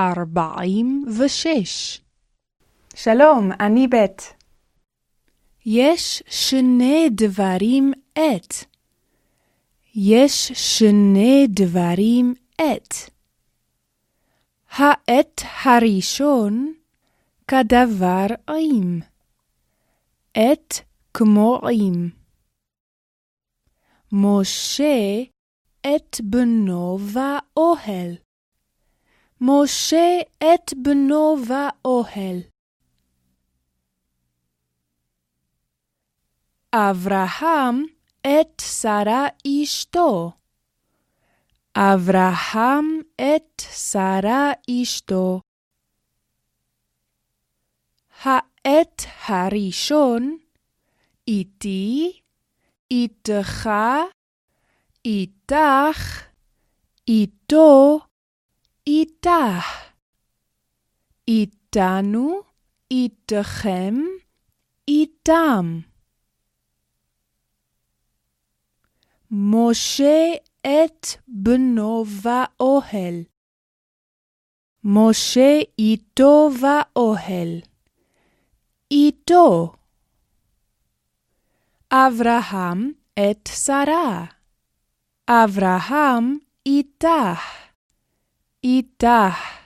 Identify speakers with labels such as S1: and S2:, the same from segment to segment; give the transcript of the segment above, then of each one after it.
S1: ארבעים ושש.
S2: שלום, אני בית.
S1: יש שני דברים את. יש שני דברים את. העט הראשון כדבר עם. את כמו עם. משה את בנו באוהל. משה את בנו באוהל. אברהם את שרה אשתו. אברהם את שרה אשתו. העט הראשון איתי, איתך, איתך, איתו, איתך. איתנו, איתכם, איתם. משה את בנו באוהל. משה איתו באוהל. איתו. אברהם את שרה. אברהם איתך. איתך.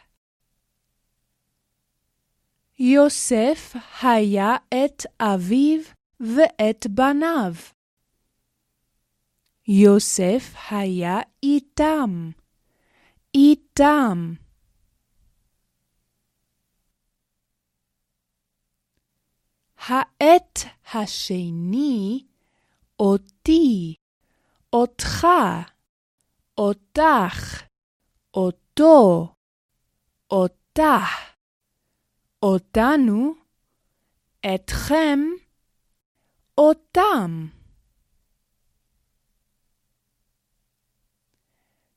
S1: יוסף היה את אביו ואת בניו. יוסף היה איתם. איתם. העט השני אותי, אותך, אותך, אותו, אותך, אותנו, אתכם, אותם.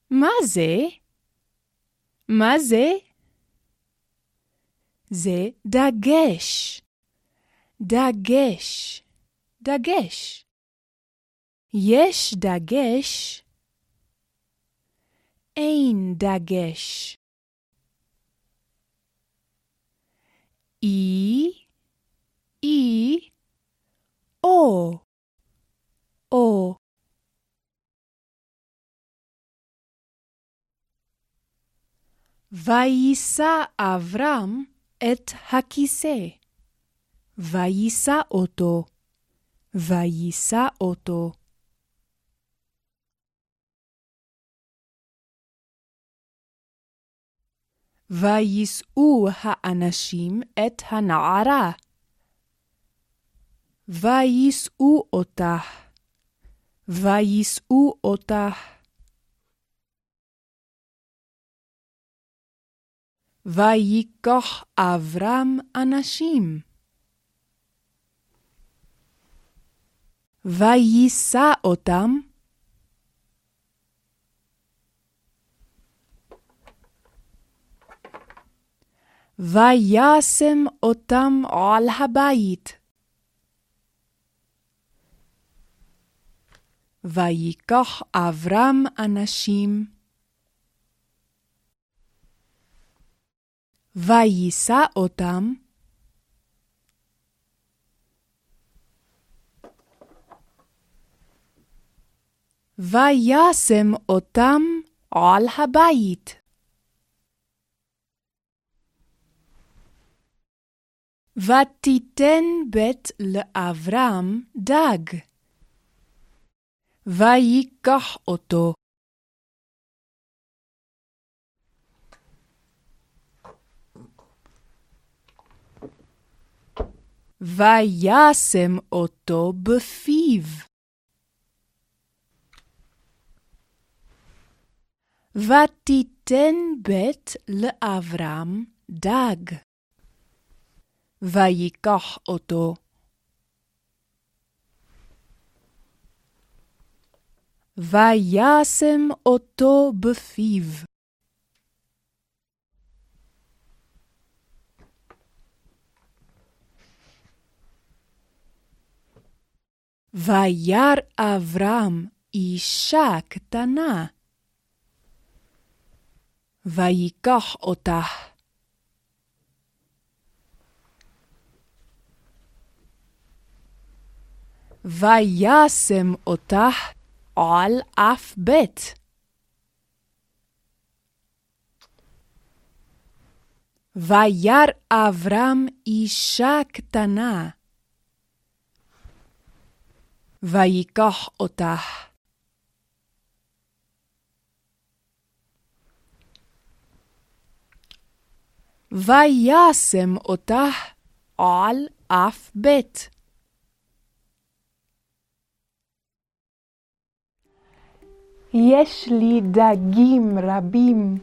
S1: מה זה? מה זה? זה דגש. דגש. דגש. יש דגש. אין דגש. אי, אי, או, או. ויישא אברהם את הכיסא, ויישא אותו, ויישא אותו. ויישאו האנשים את הנערה. ויישאו אותה. ויישאו אותה. ויקח אברהם אנשים. ויישא אותם וישם אותם על הבית. ויקח אברהם אנשים, ויישא אותם, וישם אותם על הבית. ותיתן בית לאברהם דג. ויקח אותו. וישם אותו בפיו. ותיתן בית לאברהם דג. ויקח אותו. וישם אותו בפיו. וירא אברהם אישה קטנה. ויקח אותה. וישם אותה על אף בית. וירא אברהם אישה קטנה, ויקח אותה. וישם אותה על אף בית.
S2: יש לי דגים רבים.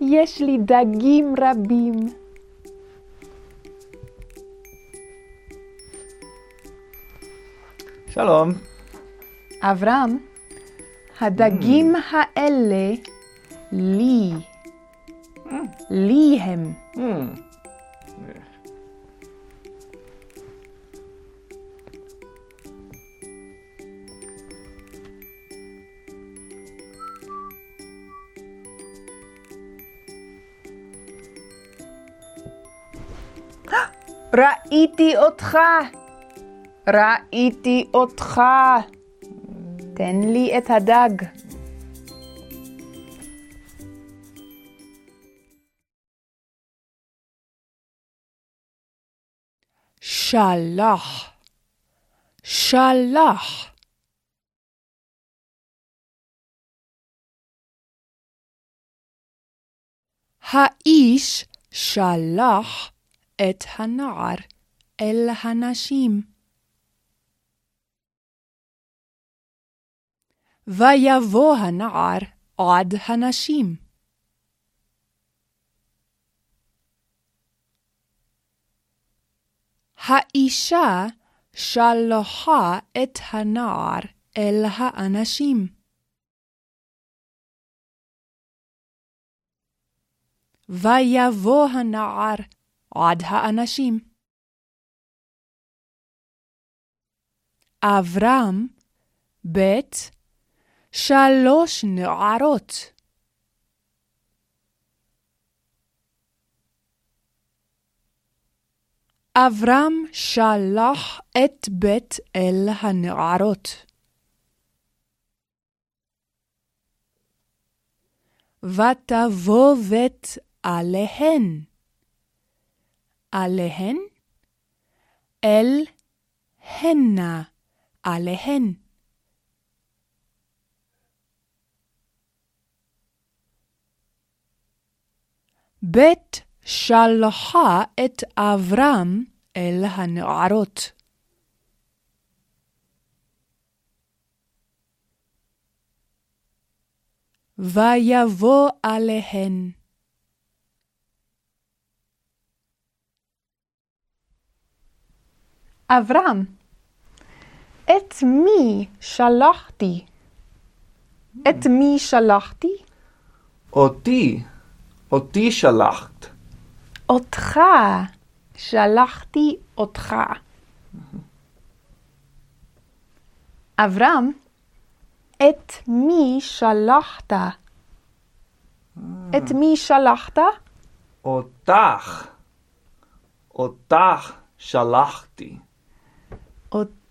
S2: יש לי דגים רבים.
S3: שלום.
S2: אברהם, הדגים האלה לי. לי הם. ראיתי אותך. ראיתי אותך. תן לי את הדג.
S1: שלח, שלח. האיש שלח את הנער אל הנשים. ויבוא הנער עד הנשים. האישה שלחה את הנער אל האנשים. ויבוא הנער עד האנשים. אברהם, בית, שלוש נערות. אברהם שלח את בית אל הנערות. ותבוא בית עליהן. עליהן? אל הנה עליהן. בית שלחה את אברהם אל הנערות. ויבוא עליהן.
S2: אברהם, את מי שלחתי? את מי שלחתי?
S3: אותי, אותי שלחת.
S2: אותך. שלחתי אותך. אברהם, את מי שלחת? את מי שלחת?
S3: אותך, אותך שלחתי.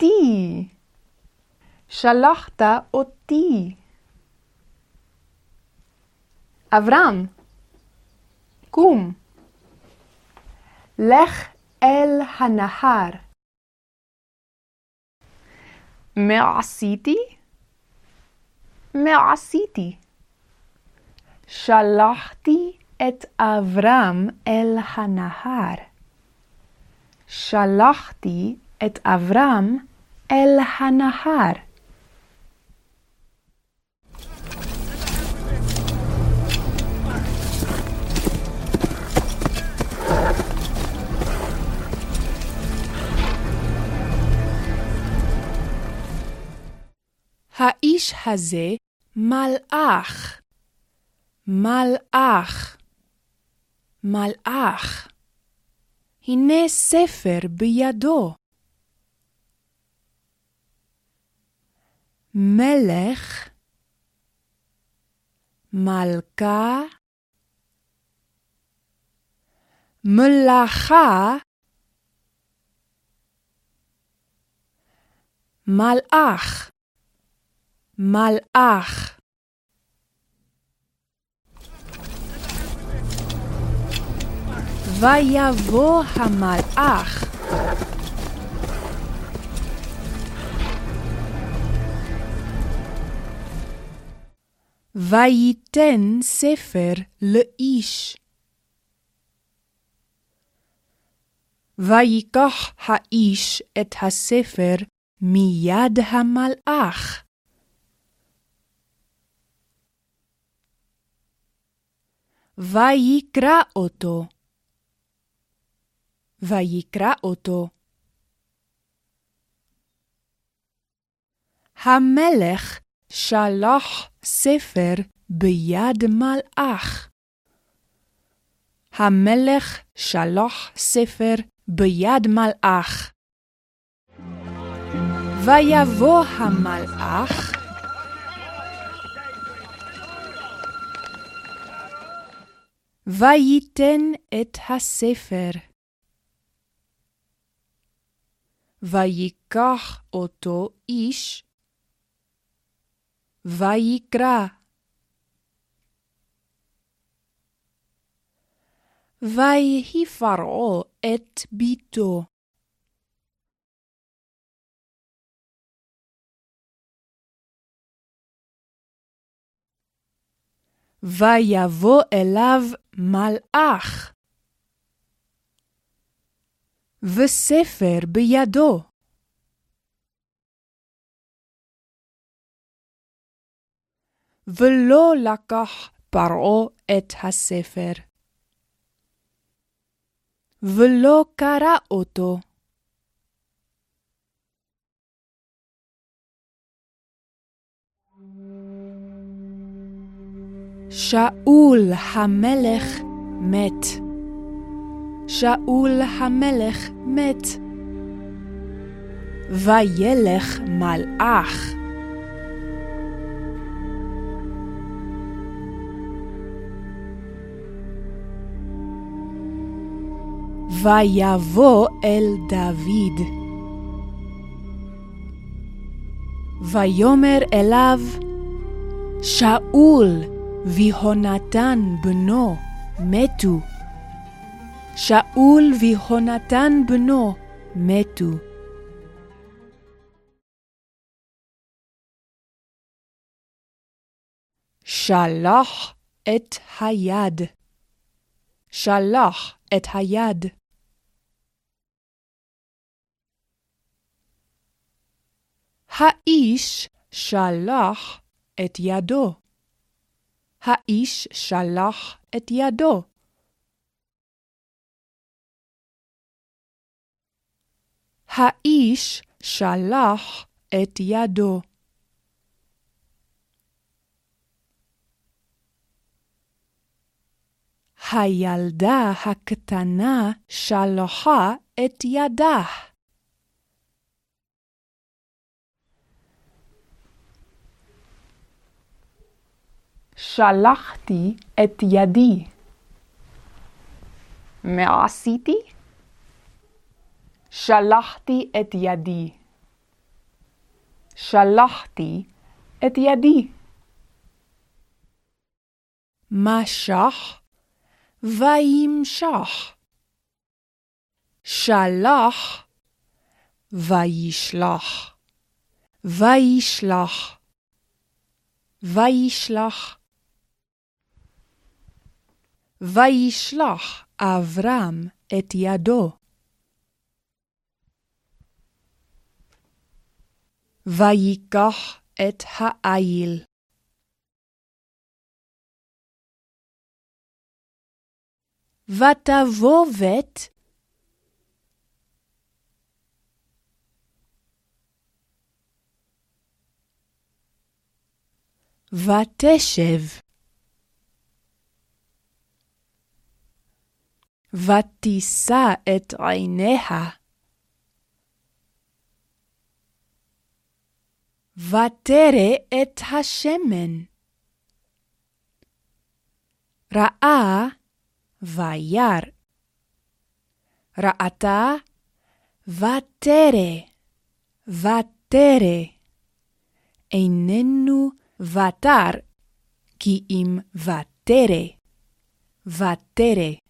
S2: אותי. שלחת אותי. אברהם, קום. לך אל הנהר. מה עשיתי? מה עשיתי? שלחתי את אברהם אל הנהר. שלחתי את אברהם אל הנהר.
S1: האיש הזה מלאך, מלאך, מלאך. הנה ספר בידו. מלך, מלכה, מלאכה, מלאך, מלאך. ויבוא המלאך. וייתן ספר לאיש. ויקח האיש את הספר מיד המלאך. ויקרא אותו. ויקרא אותו. המלך שלח ספר ביד מלאך. המלך שלח ספר ביד מלאך. ויבוא המלאך וייתן את הספר. ויקח אותו איש ויקרא. ויהי פרעה את ביתו. ויבוא אליו מלאך, וספר בידו. ולא לקח פרעה את הספר. ולא קרא אותו. שאול המלך מת. שאול המלך מת. וילך מלאך. ויבוא אל דוד. ויאמר אליו, שאול ויהונתן בנו מתו. שאול ויהונתן בנו מתו. שלח את היד. שלח את היד. האיש שלח את ידו. האיש שלח את ידו. האיש שלח את ידו. הילדה הקטנה שלחה את ידה.
S2: שלחתי את ידי. מה עשיתי? שלחתי את ידי. שלחתי את ידי.
S1: משך וימשך. שלח וישלח. וישלח. וישלח. וישלח אברהם את ידו. ויקח את העיל. ותבוא בית ותשב ותישא את עיניה. ותרא את השמן. ראה וירא. ראתה ותרא, ותרא. איננו ותר, כי אם ותרא, ותרא.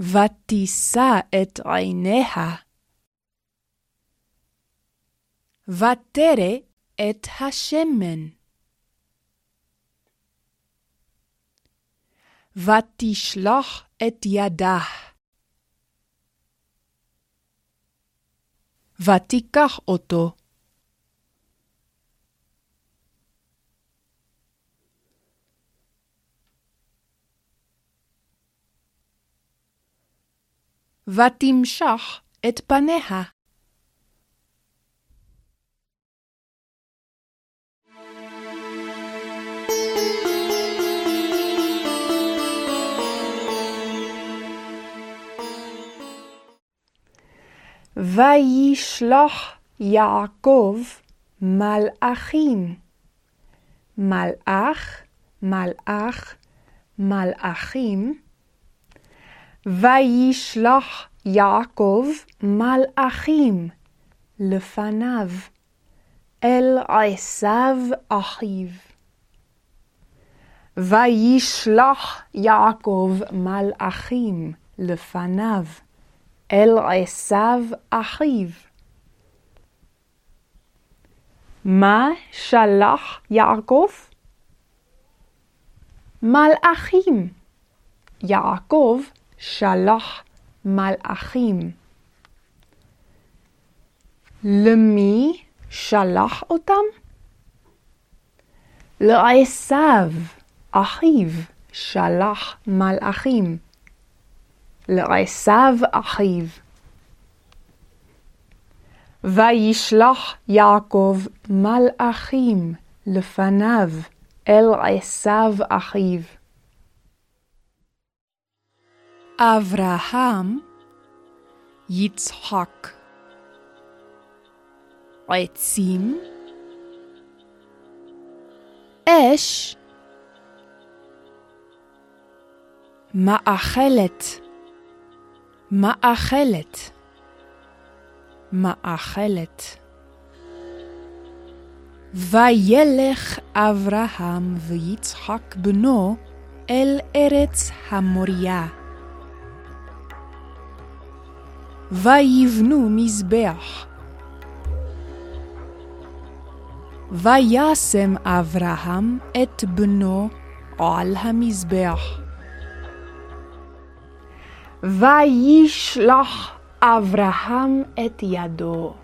S1: ותישא את עיניה. ותרא את השמן. ותשלח את ידה. ותיקח אותו. ותמשח את פניה. וישלח יעקב מלאכים. מלאך, מלאך, מלאכים. וישלח יעקב מלאכים לפניו אל עשיו אחיו. וישלח יעקב מלאכים לפניו אל עשיו אחיו. מה שלח יעקב? מלאכים. יעקב שלח מלאכים. למי שלח אותם? לעשיו, אחיו, שלח מלאכים. לעשיו אחיו. וישלח יעקב מלאכים לפניו אל עשיו אחיו. אברהם, יצחק, עצים, אש, מאכלת, מאכלת, מאכלת. וילך אברהם ויצחק בנו אל ארץ המוריה. ויבנו מזבח. וישם אברהם את בנו על המזבח. וישלח אברהם את ידו,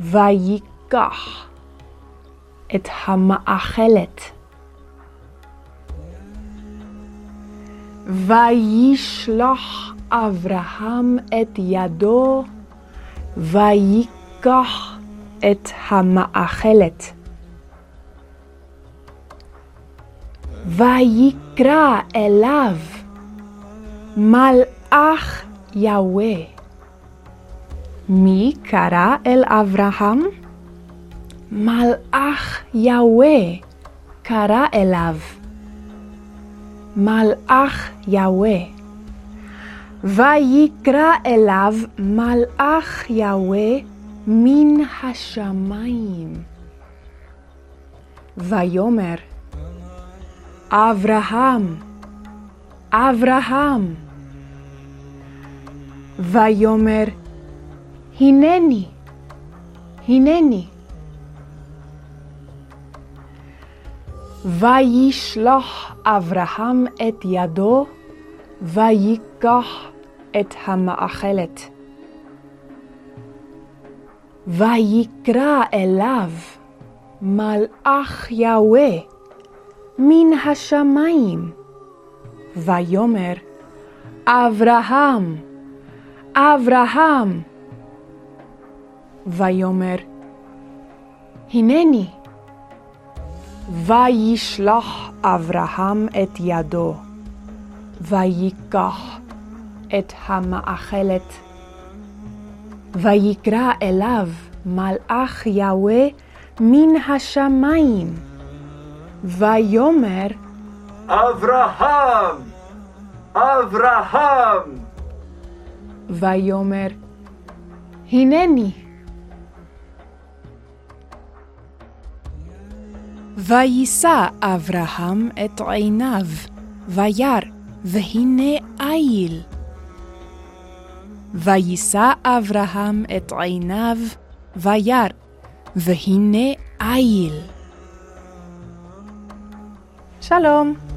S1: ויקח את המאכלת. וישלח אברהם את ידו, ויקח את המאכלת. ויקרא אליו מלאך יהוה. מי קרא אל אברהם? מלאך יהוה קרא אליו. מלאך יהוה. ויקרא אליו מלאך יהוה מן השמיים. ויאמר, אברהם, אברהם. ויאמר, הנני, הנני. וישלח אברהם את ידו, ויקח את המאכלת. ויקרא אליו מלאך יהוה מן השמיים, ויאמר, אברהם, אברהם. ויאמר, הנני. וישלח אברהם את ידו, ויקח את המאכלת, ויקרא אליו מלאך יהוה מן השמיים, ויאמר,
S3: אברהם! אברהם!
S2: ויאמר, הנני.
S1: ויישא אברהם את עיניו, וירא, והנה איל. ויישא אברהם את עיניו, וירא, והנה איל.
S2: שלום.